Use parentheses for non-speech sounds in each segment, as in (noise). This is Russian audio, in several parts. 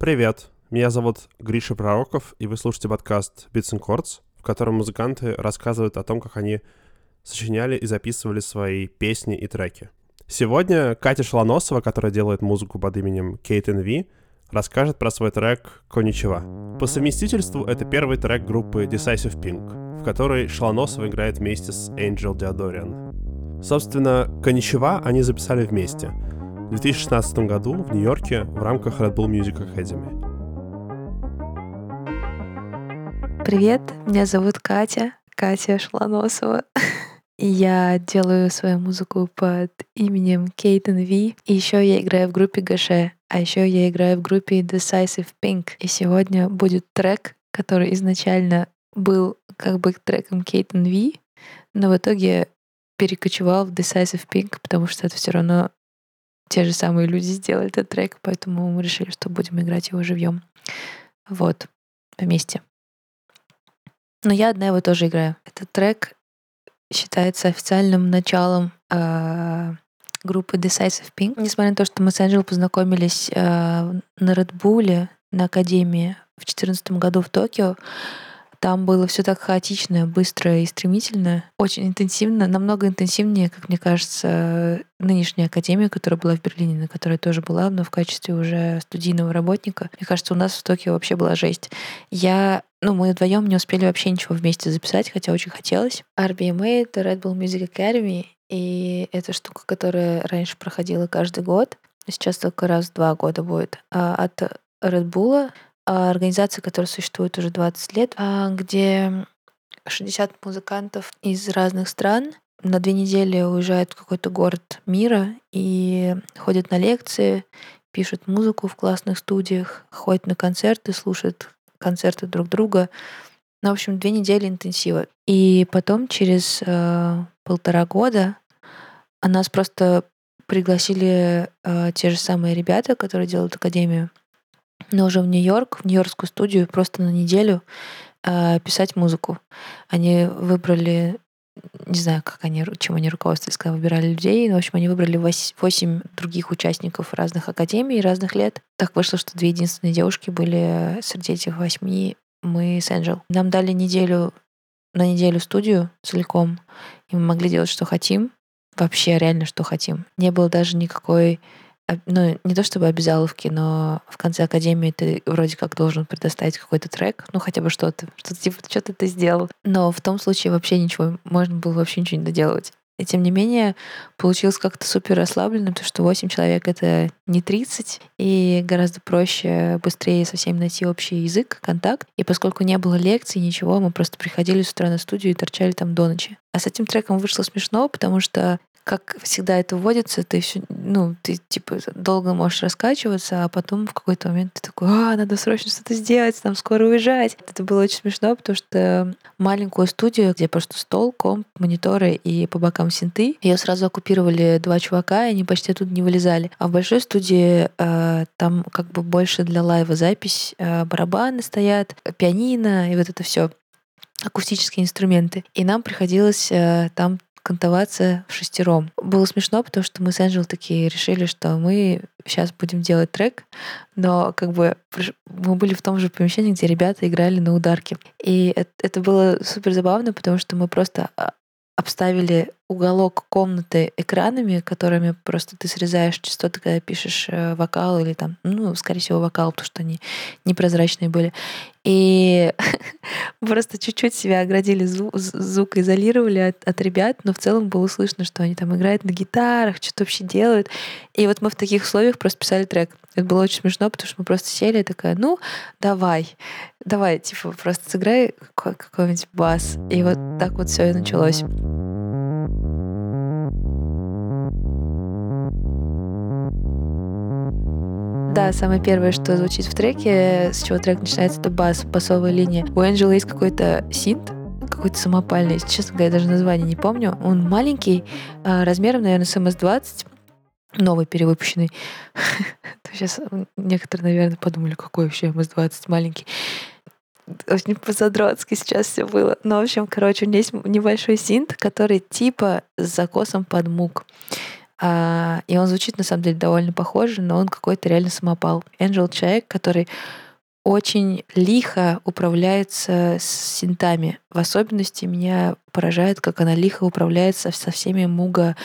Привет, меня зовут Гриша Пророков, и вы слушаете подкаст Beats and Chords, в котором музыканты рассказывают о том, как они сочиняли и записывали свои песни и треки. Сегодня Катя Шланосова, которая делает музыку под именем Кейт NV, расскажет про свой трек «Коничева». По совместительству это первый трек группы Decisive Pink, в которой Шланосова играет вместе с Angel Deodorian. Собственно, «Коничева» они записали вместе в 2016 году в Нью-Йорке в рамках Red Bull Music Academy. Привет, меня зовут Катя, Катя Шланосова. Я делаю свою музыку под именем Кейтен Ви. И еще я играю в группе Гаше. А еще я играю в группе Decisive Pink. И сегодня будет трек, который изначально был как бы треком Кейтен Ви, но в итоге перекочевал в Decisive Pink, потому что это все равно те же самые люди сделали этот трек, поэтому мы решили, что будем играть его живьем. Вот, вместе. Но я одна его тоже играю. Этот трек считается официальным началом э, группы Decisive Pink. Несмотря на то, что мы с Энджел познакомились э, на Редбуле, на Академии в 2014 году в Токио, там было все так хаотично, быстро и стремительно, очень интенсивно, намного интенсивнее, как мне кажется, нынешняя академия, которая была в Берлине, на которой тоже была, но в качестве уже студийного работника. Мне кажется, у нас в Токио вообще была жесть. Я ну, мы вдвоем не успели вообще ничего вместе записать, хотя очень хотелось. RBMA — это Red Bull Music Academy, и это штука, которая раньше проходила каждый год, сейчас только раз в два года будет. А от Red Bull организация, которая существует уже 20 лет, а, где 60 музыкантов из разных стран на две недели уезжают в какой-то город мира и ходят на лекции, пишут музыку в классных студиях, ходят на концерты, слушают концерты друг друга. Ну, в общем, две недели интенсива. И потом через э, полтора года нас просто пригласили э, те же самые ребята, которые делают академию, но уже в Нью-Йорк, в нью-йоркскую студию просто на неделю э, писать музыку. Они выбрали, не знаю, как они, чем они руководствовались, когда выбирали людей, но, в общем, они выбрали восемь других участников разных академий, разных лет. Так вышло, что две единственные девушки были среди этих восьми мы с Энджел. Нам дали неделю на неделю студию целиком, и мы могли делать, что хотим, вообще реально, что хотим. Не было даже никакой ну, не то чтобы обязаловки, но в конце академии ты вроде как должен предоставить какой-то трек, ну, хотя бы что-то, что-то типа, что-то ты сделал. Но в том случае вообще ничего, можно было вообще ничего не доделывать. И тем не менее, получилось как-то супер расслабленно, потому что 8 человек — это не 30, и гораздо проще, быстрее со всеми найти общий язык, контакт. И поскольку не было лекций, ничего, мы просто приходили с утра на студию и торчали там до ночи. А с этим треком вышло смешно, потому что как всегда это вводится, ты все, ну, ты типа долго можешь раскачиваться, а потом в какой-то момент ты такой, а, надо срочно что-то сделать, нам скоро уезжать. Это было очень смешно, потому что маленькую студию, где просто стол, комп, мониторы и по бокам синты, ее сразу оккупировали два чувака, и они почти тут не вылезали. А в большой студии э, там как бы больше для лайва запись, э, барабаны стоят, пианино и вот это все акустические инструменты. И нам приходилось э, там кантоваться в шестером. Было смешно, потому что мы с Энджел такие решили, что мы сейчас будем делать трек, но как бы мы были в том же помещении, где ребята играли на ударке. И это было супер забавно, потому что мы просто а, обставили уголок комнаты экранами, которыми просто ты срезаешь частоты, когда пишешь э, вокал или там, ну, скорее всего, вокал, потому что они непрозрачные были. И (laughs) просто чуть-чуть себя оградили, звук, изолировали от, от ребят, но в целом было слышно, что они там играют на гитарах, что-то вообще делают. И вот мы в таких условиях просто писали трек. Это было очень смешно, потому что мы просто сели и такая, ну, давай, давай, типа, просто сыграй какой-нибудь бас. И вот так вот все и началось. Да, самое первое, что звучит в треке, с чего трек начинается, это бас, басовая линия. У Энджела есть какой-то синт, какой-то самопальный, честно говоря, даже название не помню. Он маленький, а, размером, наверное, с МС-20, новый, перевыпущенный. (laughs) Сейчас некоторые, наверное, подумали, какой вообще МС-20 маленький. Очень по-задротски сейчас все было. Но, в общем, короче, у меня есть небольшой синт, который типа с закосом под мук. А, и он звучит, на самом деле, довольно похоже, но он какой-то реально самопал. Angel — человек, который очень лихо управляется с синтами. В особенности меня поражает, как она лихо управляется со всеми муга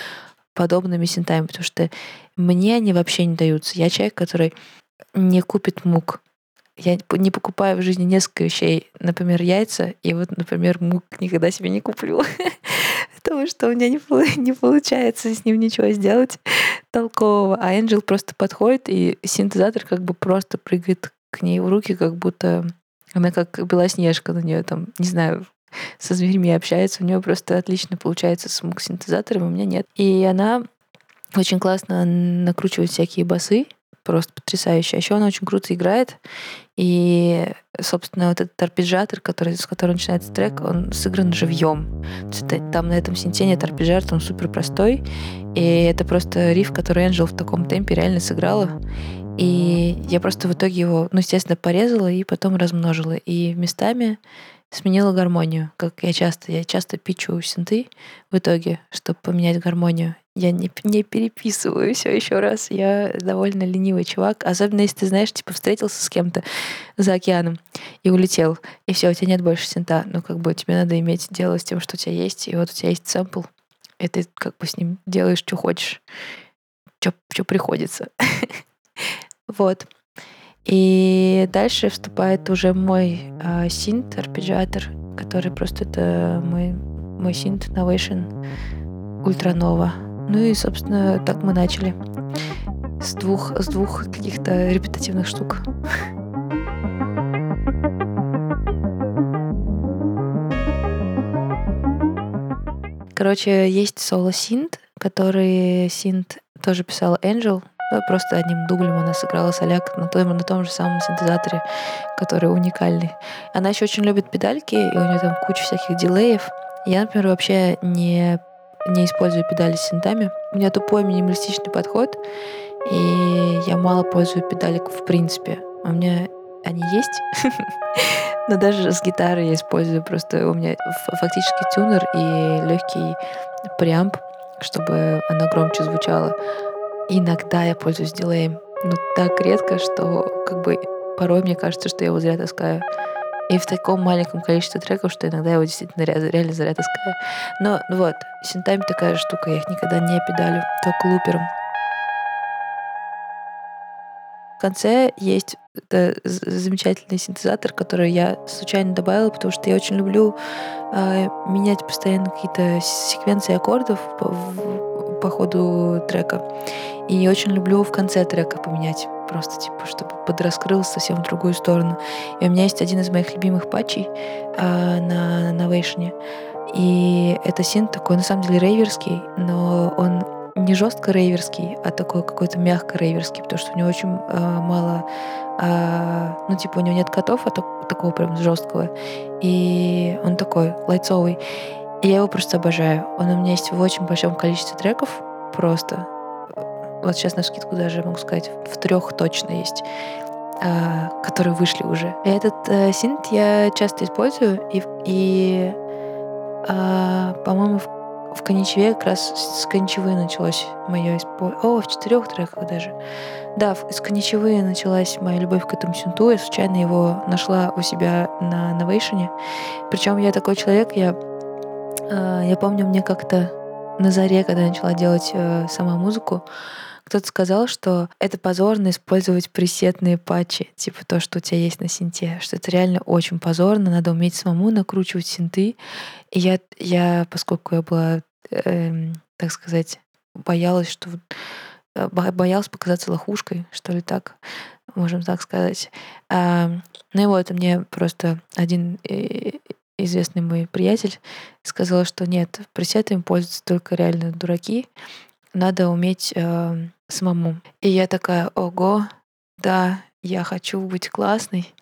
подобными синтами, потому что мне они вообще не даются. Я человек, который не купит мук. Я не покупаю в жизни несколько вещей. Например, яйца. И вот, например, мук никогда себе не куплю. (laughs) Потому что у меня не, (laughs) не получается с ним ничего сделать толкового. А Энджел просто подходит, и синтезатор как бы просто прыгает к ней в руки, как будто она как Белоснежка на нее там, не знаю, со зверьми общается. У нее просто отлично получается с мук-синтезатором, у меня нет. И она очень классно накручивает всякие басы, просто потрясающе. А еще она очень круто играет. И, собственно, вот этот арпеджиатор, который, с которого начинается трек, он сыгран живьем. Там на этом синте нет арпеджиатора, он супер простой. И это просто риф, который Энджел в таком темпе реально сыграла. И я просто в итоге его, ну, естественно, порезала и потом размножила. И местами сменила гармонию, как я часто, я часто пичу синты в итоге, чтобы поменять гармонию. Я не, не переписываю все еще раз. Я довольно ленивый чувак. Особенно если ты знаешь, типа, встретился с кем-то за океаном и улетел, и все, у тебя нет больше синта. Ну, как бы тебе надо иметь дело с тем, что у тебя есть. И вот у тебя есть сэмпл, и ты как бы с ним делаешь, что хочешь, что приходится. (laughs) Вот. И дальше вступает уже мой э, синт, арпеджиатор, который просто это мой, мой синт Novation Ультранова. Ну и, собственно, так мы начали. С двух, с двух каких-то репетативных штук. Короче, есть соло-синт, который синт тоже писал Angel, просто одним дублем она сыграла соляк на том, на том же самом синтезаторе, который уникальный. Она еще очень любит педальки, и у нее там куча всяких дилеев. Я, например, вообще не, не использую педали с синтами. У меня тупой минималистичный подход, и я мало пользую педалик в принципе. У меня они есть, (laughs) но даже с гитарой я использую просто у меня фактически тюнер и легкий преамп, чтобы она громче звучала. Иногда я пользуюсь дилеем, но так редко, что как бы порой мне кажется, что я его зря таскаю. И в таком маленьком количестве треков, что иногда я его действительно реально зря таскаю. Но ну вот, синтами такая штука, я их никогда не педалю, только лупером. В конце есть замечательный синтезатор, который я случайно добавила, потому что я очень люблю э, менять постоянно какие-то секвенции аккордов по, в, по ходу трека. И очень люблю в конце трека поменять, просто типа, чтобы подраскрылся совсем в другую сторону. И у меня есть один из моих любимых патчей э, на Novation. И это синт такой, на самом деле, рейверский, но он не жестко рейверский, а такой какой-то мягко рейверский, потому что у него очень э, мало, э, ну типа у него нет котов, а так, такого прям жесткого, и он такой лайцовый. И я его просто обожаю. Он у меня есть в очень большом количестве треков, просто вот сейчас на скидку даже могу сказать, в трех точно есть, а, которые вышли уже. И этот э, синт я часто использую, и, и а, по-моему, в, в Коничеве как раз с Коничевы началось мое использование. О, в четырех треках даже. Да, из Коничевы началась моя любовь к этому синту. Я случайно его нашла у себя на Новейшене. Причем я такой человек, я, э, я помню, мне как-то на заре, когда я начала делать э, сама музыку, кто-то сказал, что это позорно использовать пресетные патчи, типа то, что у тебя есть на синте, что это реально очень позорно, надо уметь самому накручивать синты. И я, я поскольку я была, э, так сказать, боялась, что э, боялась показаться лохушкой, что ли так, можем так сказать. А, ну и вот мне просто один э, известный мой приятель сказал, что нет, пресетами пользуются только реально дураки, надо уметь э, самому. И я такая, ого, да, я хочу быть классной.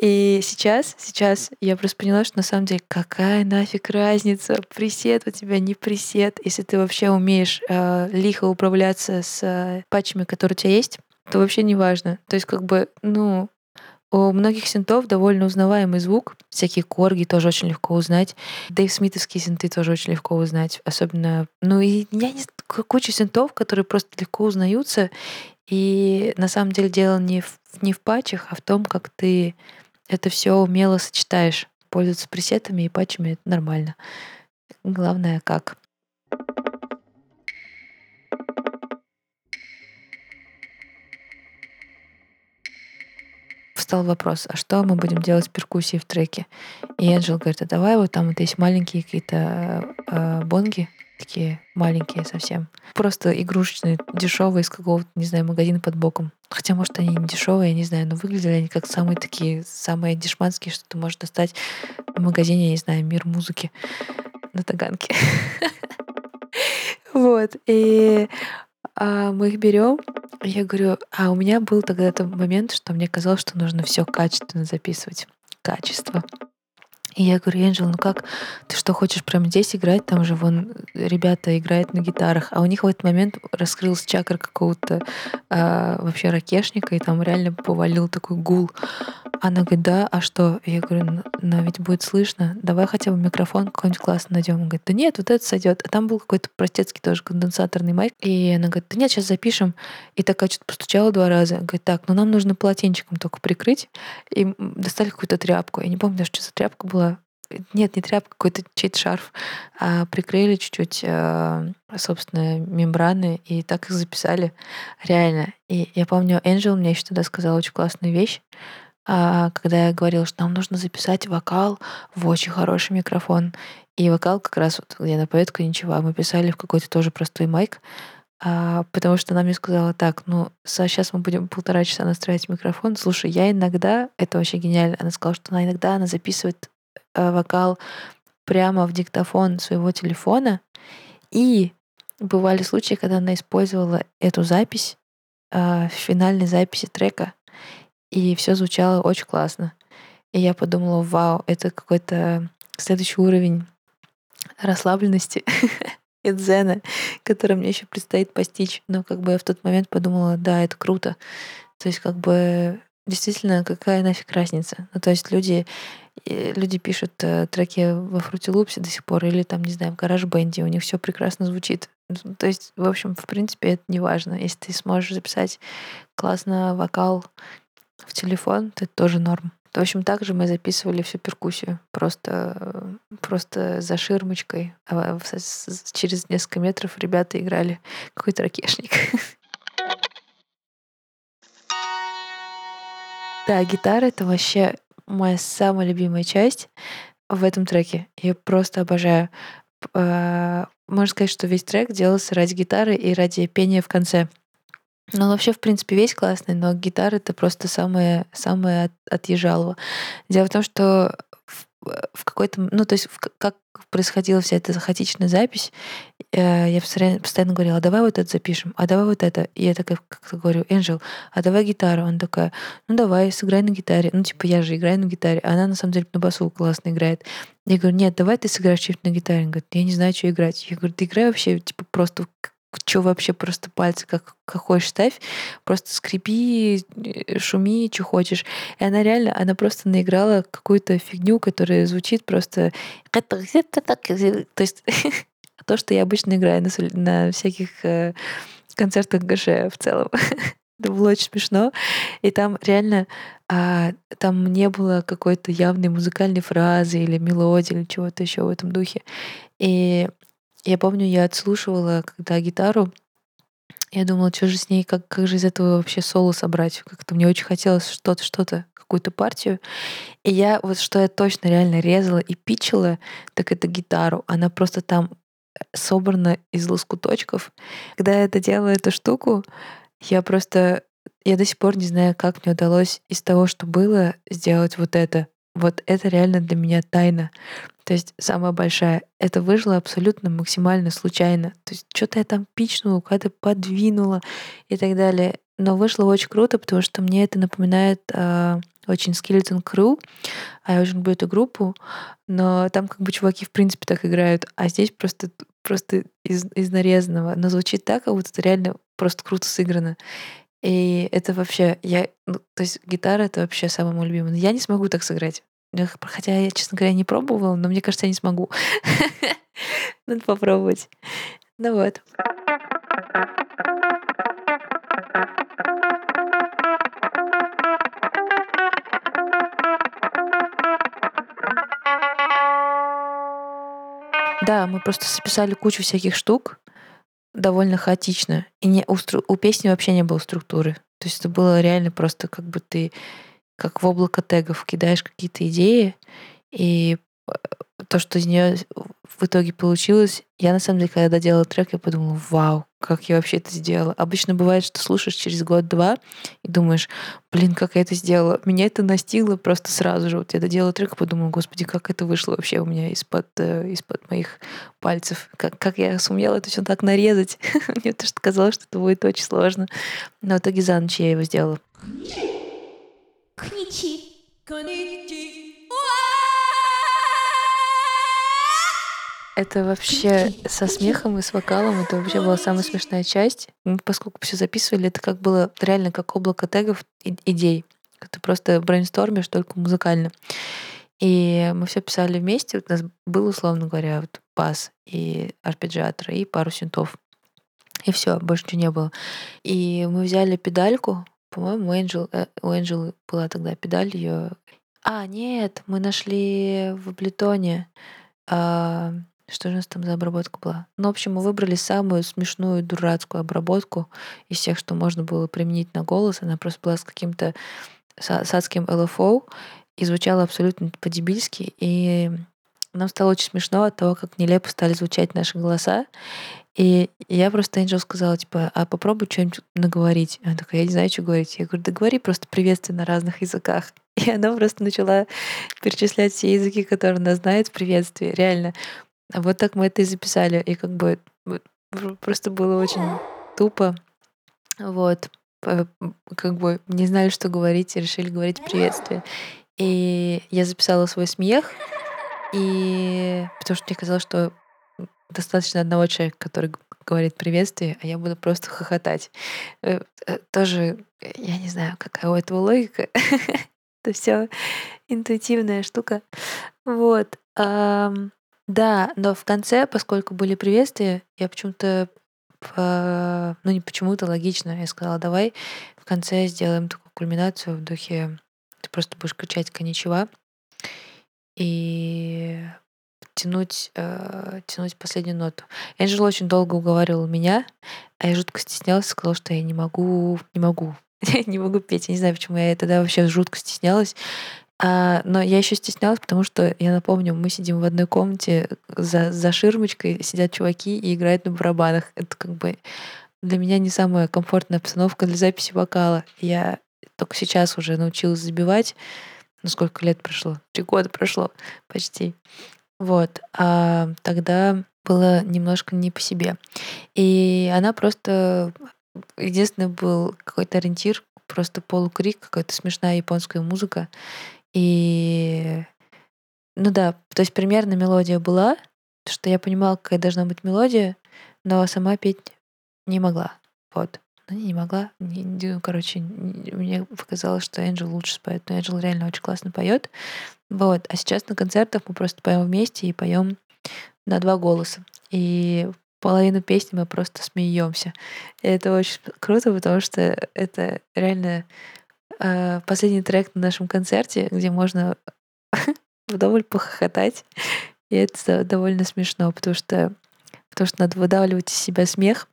И сейчас, сейчас я просто поняла, что на самом деле какая нафиг разница, пресет у тебя, не пресет. Если ты вообще умеешь э, лихо управляться с э, патчами, которые у тебя есть, то вообще не важно. То есть как бы, ну, У многих синтов довольно узнаваемый звук. Всякие корги тоже очень легко узнать. Дэйв Смитовские синты тоже очень легко узнать. Особенно, ну и я не куча синтов, которые просто легко узнаются. И на самом деле дело не в, не в патчах, а в том, как ты это все умело сочетаешь. Пользоваться пресетами и патчами — это нормально. Главное, как. Встал вопрос, а что мы будем делать с перкуссией в треке? И Энджел говорит, а давай вот там вот есть маленькие какие-то э, бонги, такие маленькие совсем. Просто игрушечные, дешевые из какого-то, не знаю, магазина под боком. Хотя, может, они не дешевые, я не знаю, но выглядели они как самые такие, самые дешманские, что ты можешь достать в магазине, я не знаю, мир музыки на Таганке. (laughs) Вот. И а, мы их берем. Я говорю, а у меня был тогда этот момент, что мне казалось, что нужно все качественно записывать. Качество. И я говорю, Энджел, ну как, ты что, хочешь прямо здесь играть? Там же вон ребята играют на гитарах. А у них в этот момент раскрылся чакр какого-то э, вообще ракешника, и там реально повалил такой гул. Она говорит, да, а что? Я говорю, но ведь будет слышно. Давай хотя бы микрофон какой-нибудь классный найдем. Он говорит, да нет, вот это сойдет. А там был какой-то простецкий тоже конденсаторный майк. И она говорит, да нет, сейчас запишем. И такая что-то постучала два раза. Говорит, так, ну нам нужно полотенчиком только прикрыть. И достали какую-то тряпку. Я не помню даже, что за тряпка была нет, не тряпка, какой-то чей-то шарф, а прикрыли чуть-чуть, э, собственно, мембраны, и так их записали. Реально. И я помню, Энджел мне еще тогда сказал очень классную вещь, когда я говорила, что нам нужно записать вокал в очень хороший микрофон. И вокал как раз вот где на поэтку ничего, мы писали в какой-то тоже простой майк, а, потому что она мне сказала, так, ну, сейчас мы будем полтора часа настраивать микрофон. Слушай, я иногда, это вообще гениально, она сказала, что она иногда она записывает Э, вокал прямо в диктофон своего телефона. И бывали случаи, когда она использовала эту запись э, в финальной записи трека, и все звучало очень классно. И я подумала, вау, это какой-то следующий уровень расслабленности (laughs) и дзена, который мне еще предстоит постичь. Но как бы я в тот момент подумала, да, это круто. То есть как бы действительно, какая нафиг разница? Ну, то есть люди люди пишут э, треки во Loops до сих пор или там, не знаю, в гараж бенде, у них все прекрасно звучит. То есть, в общем, в принципе, это не важно. Если ты сможешь записать классно вокал в телефон, то это тоже норм. В общем, также мы записывали всю перкуссию. Просто, просто за ширмочкой. А через несколько метров ребята играли какой-то ракешник. (laughs) Да, гитара — это вообще моя самая любимая часть в этом треке. Я просто обожаю. А, можно сказать, что весь трек делался ради гитары и ради пения в конце. Ну, вообще, в принципе, весь классный, но гитара — это просто самое, самое от. Дело в том, что в какой-то... Ну, то есть, в, как происходила вся эта хаотичная запись, э, я постоянно, постоянно говорила, а давай вот это запишем, а давай вот это. И я такая как-то говорю, Энджел, а давай гитару. Он такая, ну давай, сыграй на гитаре. Ну, типа, я же играю на гитаре. А она, на самом деле, на басу классно играет. Я говорю, нет, давай ты сыграешь что-нибудь на гитаре. Он говорит, я не знаю, что играть. Я говорю, ты играй вообще, типа, просто что вообще просто пальцы как, как хочешь ставь, просто скрипи, э, шуми, что хочешь. И она реально, она просто наиграла какую-то фигню, которая звучит просто... То есть (laughs) то, что я обычно играю на, на всяких э, концертах ГШ в целом. (laughs) Это было очень смешно. И там реально а, там не было какой-то явной музыкальной фразы или мелодии или чего-то еще в этом духе. И я помню, я отслушивала, когда гитару, я думала, что же с ней, как, как же из этого вообще соло собрать. Как-то мне очень хотелось что-то, что-то, какую-то партию. И я вот что я точно реально резала и пичила, так это гитару. Она просто там э, собрана из лоскуточков. Когда я это делала, эту штуку, я просто... Я до сих пор не знаю, как мне удалось из того, что было, сделать вот это. Вот это реально для меня тайна. То есть самая большая. Это вышло абсолютно максимально случайно. То есть что-то я там пичнула, куда-то подвинула и так далее. Но вышло очень круто, потому что мне это напоминает э, очень Skeleton Crew. А я очень люблю эту группу. Но там как бы чуваки в принципе так играют. А здесь просто, просто из, из нарезанного. Но звучит так, как будто это реально просто круто сыграно. И это вообще, я, ну, то есть гитара — это вообще самый мой любимый. Я не смогу так сыграть. Хотя я, честно говоря, не пробовала, но мне кажется, я не смогу. (laughs) Надо попробовать. Ну вот. Да, мы просто записали кучу всяких штук довольно хаотично. И не, у, у песни вообще не было структуры. То есть это было реально просто как бы ты как в облако тегов кидаешь какие-то идеи, и э, то, что из нее в итоге получилось, я на самом деле, когда доделала трек, я подумала, вау, как я вообще это сделала. Обычно бывает, что слушаешь через год-два и думаешь, блин, как я это сделала. Меня это настигло просто сразу же. Вот я доделала трек и подумала, господи, как это вышло вообще у меня из-под э, из-под моих пальцев. Как, как я сумела это все так нарезать. (laughs) Мне тоже казалось, что это будет очень сложно. Но в итоге за ночь я его сделала. Это вообще со смехом и с вокалом, это вообще была самая смешная часть. Мы, поскольку все записывали, это как было реально как облако тегов идей. Это просто брейнстормишь, только музыкально. И мы все писали вместе. У нас был, условно говоря, вот бас и арпеджиатор, и пару синтов. И все, больше ничего не было. И мы взяли педальку. По-моему, у Angel, э, у Angel была тогда педаль ее. А, нет, мы нашли в Аблетоне а, что же у нас там за обработка была? Ну, в общем, мы выбрали самую смешную, дурацкую обработку из всех, что можно было применить на голос. Она просто была с каким-то с адским LFO и звучала абсолютно по-дебильски. И нам стало очень смешно от того, как нелепо стали звучать наши голоса. И я просто Энджел сказала, типа, а попробуй что-нибудь наговорить. Она такая, я не знаю, что говорить. Я говорю, да говори просто приветствие на разных языках. (laughs) И она просто начала перечислять все языки, которые она знает в приветствии. Реально. Вот так мы это и записали. И как бы просто было очень тупо. Вот. Как бы не знали, что говорить, и решили говорить приветствие. И я записала свой смех, и потому что мне казалось, что достаточно одного человека, который говорит приветствие, а я буду просто хохотать. Э, э, тоже, я не знаю, какая у этого логика. (laughs) Это все интуитивная штука. Вот. Да, но в конце, поскольку были приветствия, я почему-то, ну не почему-то, логично, я сказала, давай в конце сделаем такую кульминацию в духе, ты просто будешь кричать «коничева» и тянуть, э, тянуть последнюю ноту. Энджел очень долго уговаривал меня, а я жутко стеснялась, сказала, что я не могу, не могу, (laughs) не могу петь. Я не знаю, почему я тогда вообще жутко стеснялась. А, но я еще стеснялась, потому что, я напомню, мы сидим в одной комнате за, за ширмочкой, сидят чуваки и играют на барабанах. Это как бы для меня не самая комфортная обстановка для записи вокала. Я только сейчас уже научилась забивать. Ну, сколько лет прошло? Три года прошло почти. Вот. А тогда было немножко не по себе. И она просто... Единственный был какой-то ориентир, просто полукрик, какая-то смешная японская музыка. И ну да, то есть примерно мелодия была, что я понимала, какая должна быть мелодия, но сама петь не могла. Вот. Ну, не могла. Не, не, короче, не, мне показалось, что Энджел лучше споет. Но Энджел реально очень классно поет. Вот. А сейчас на концертах мы просто поем вместе и поем на два голоса. И половину песни мы просто смеемся. И это очень круто, потому что это реально Э, последний трек на нашем концерте, где можно (laughs) вдоволь похохотать. И это довольно смешно, потому что, потому что надо выдавливать из себя смех.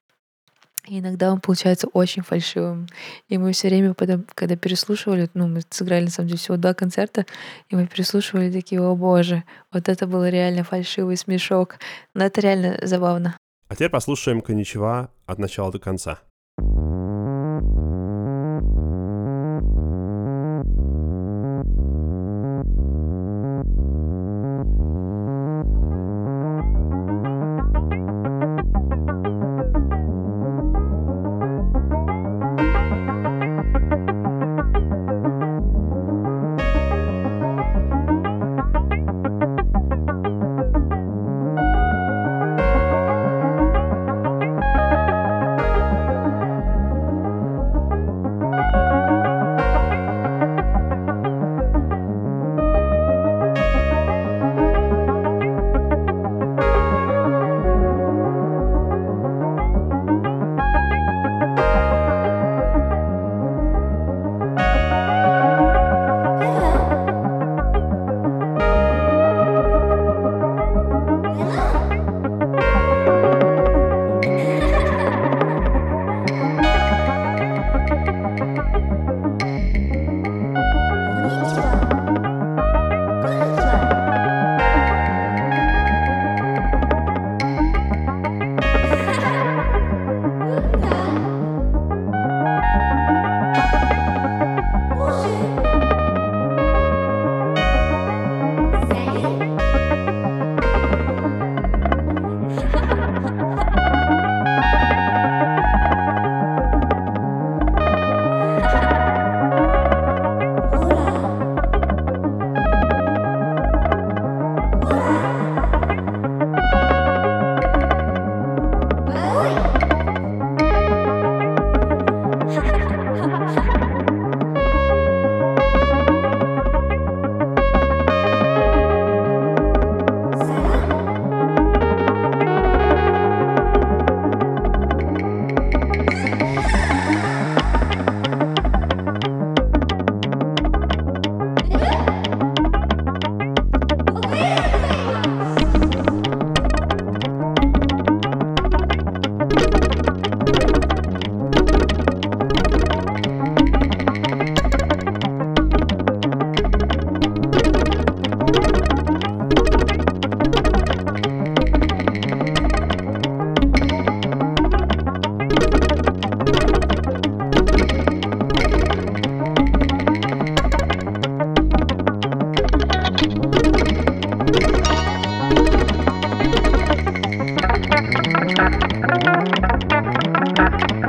И иногда он получается очень фальшивым. И мы все время потом, когда переслушивали, ну, мы сыграли, на самом деле, всего два концерта, и мы переслушивали такие, о боже, вот это был реально фальшивый смешок. Но это реально забавно. А теперь послушаем «Коничева» от начала до конца. Thank you.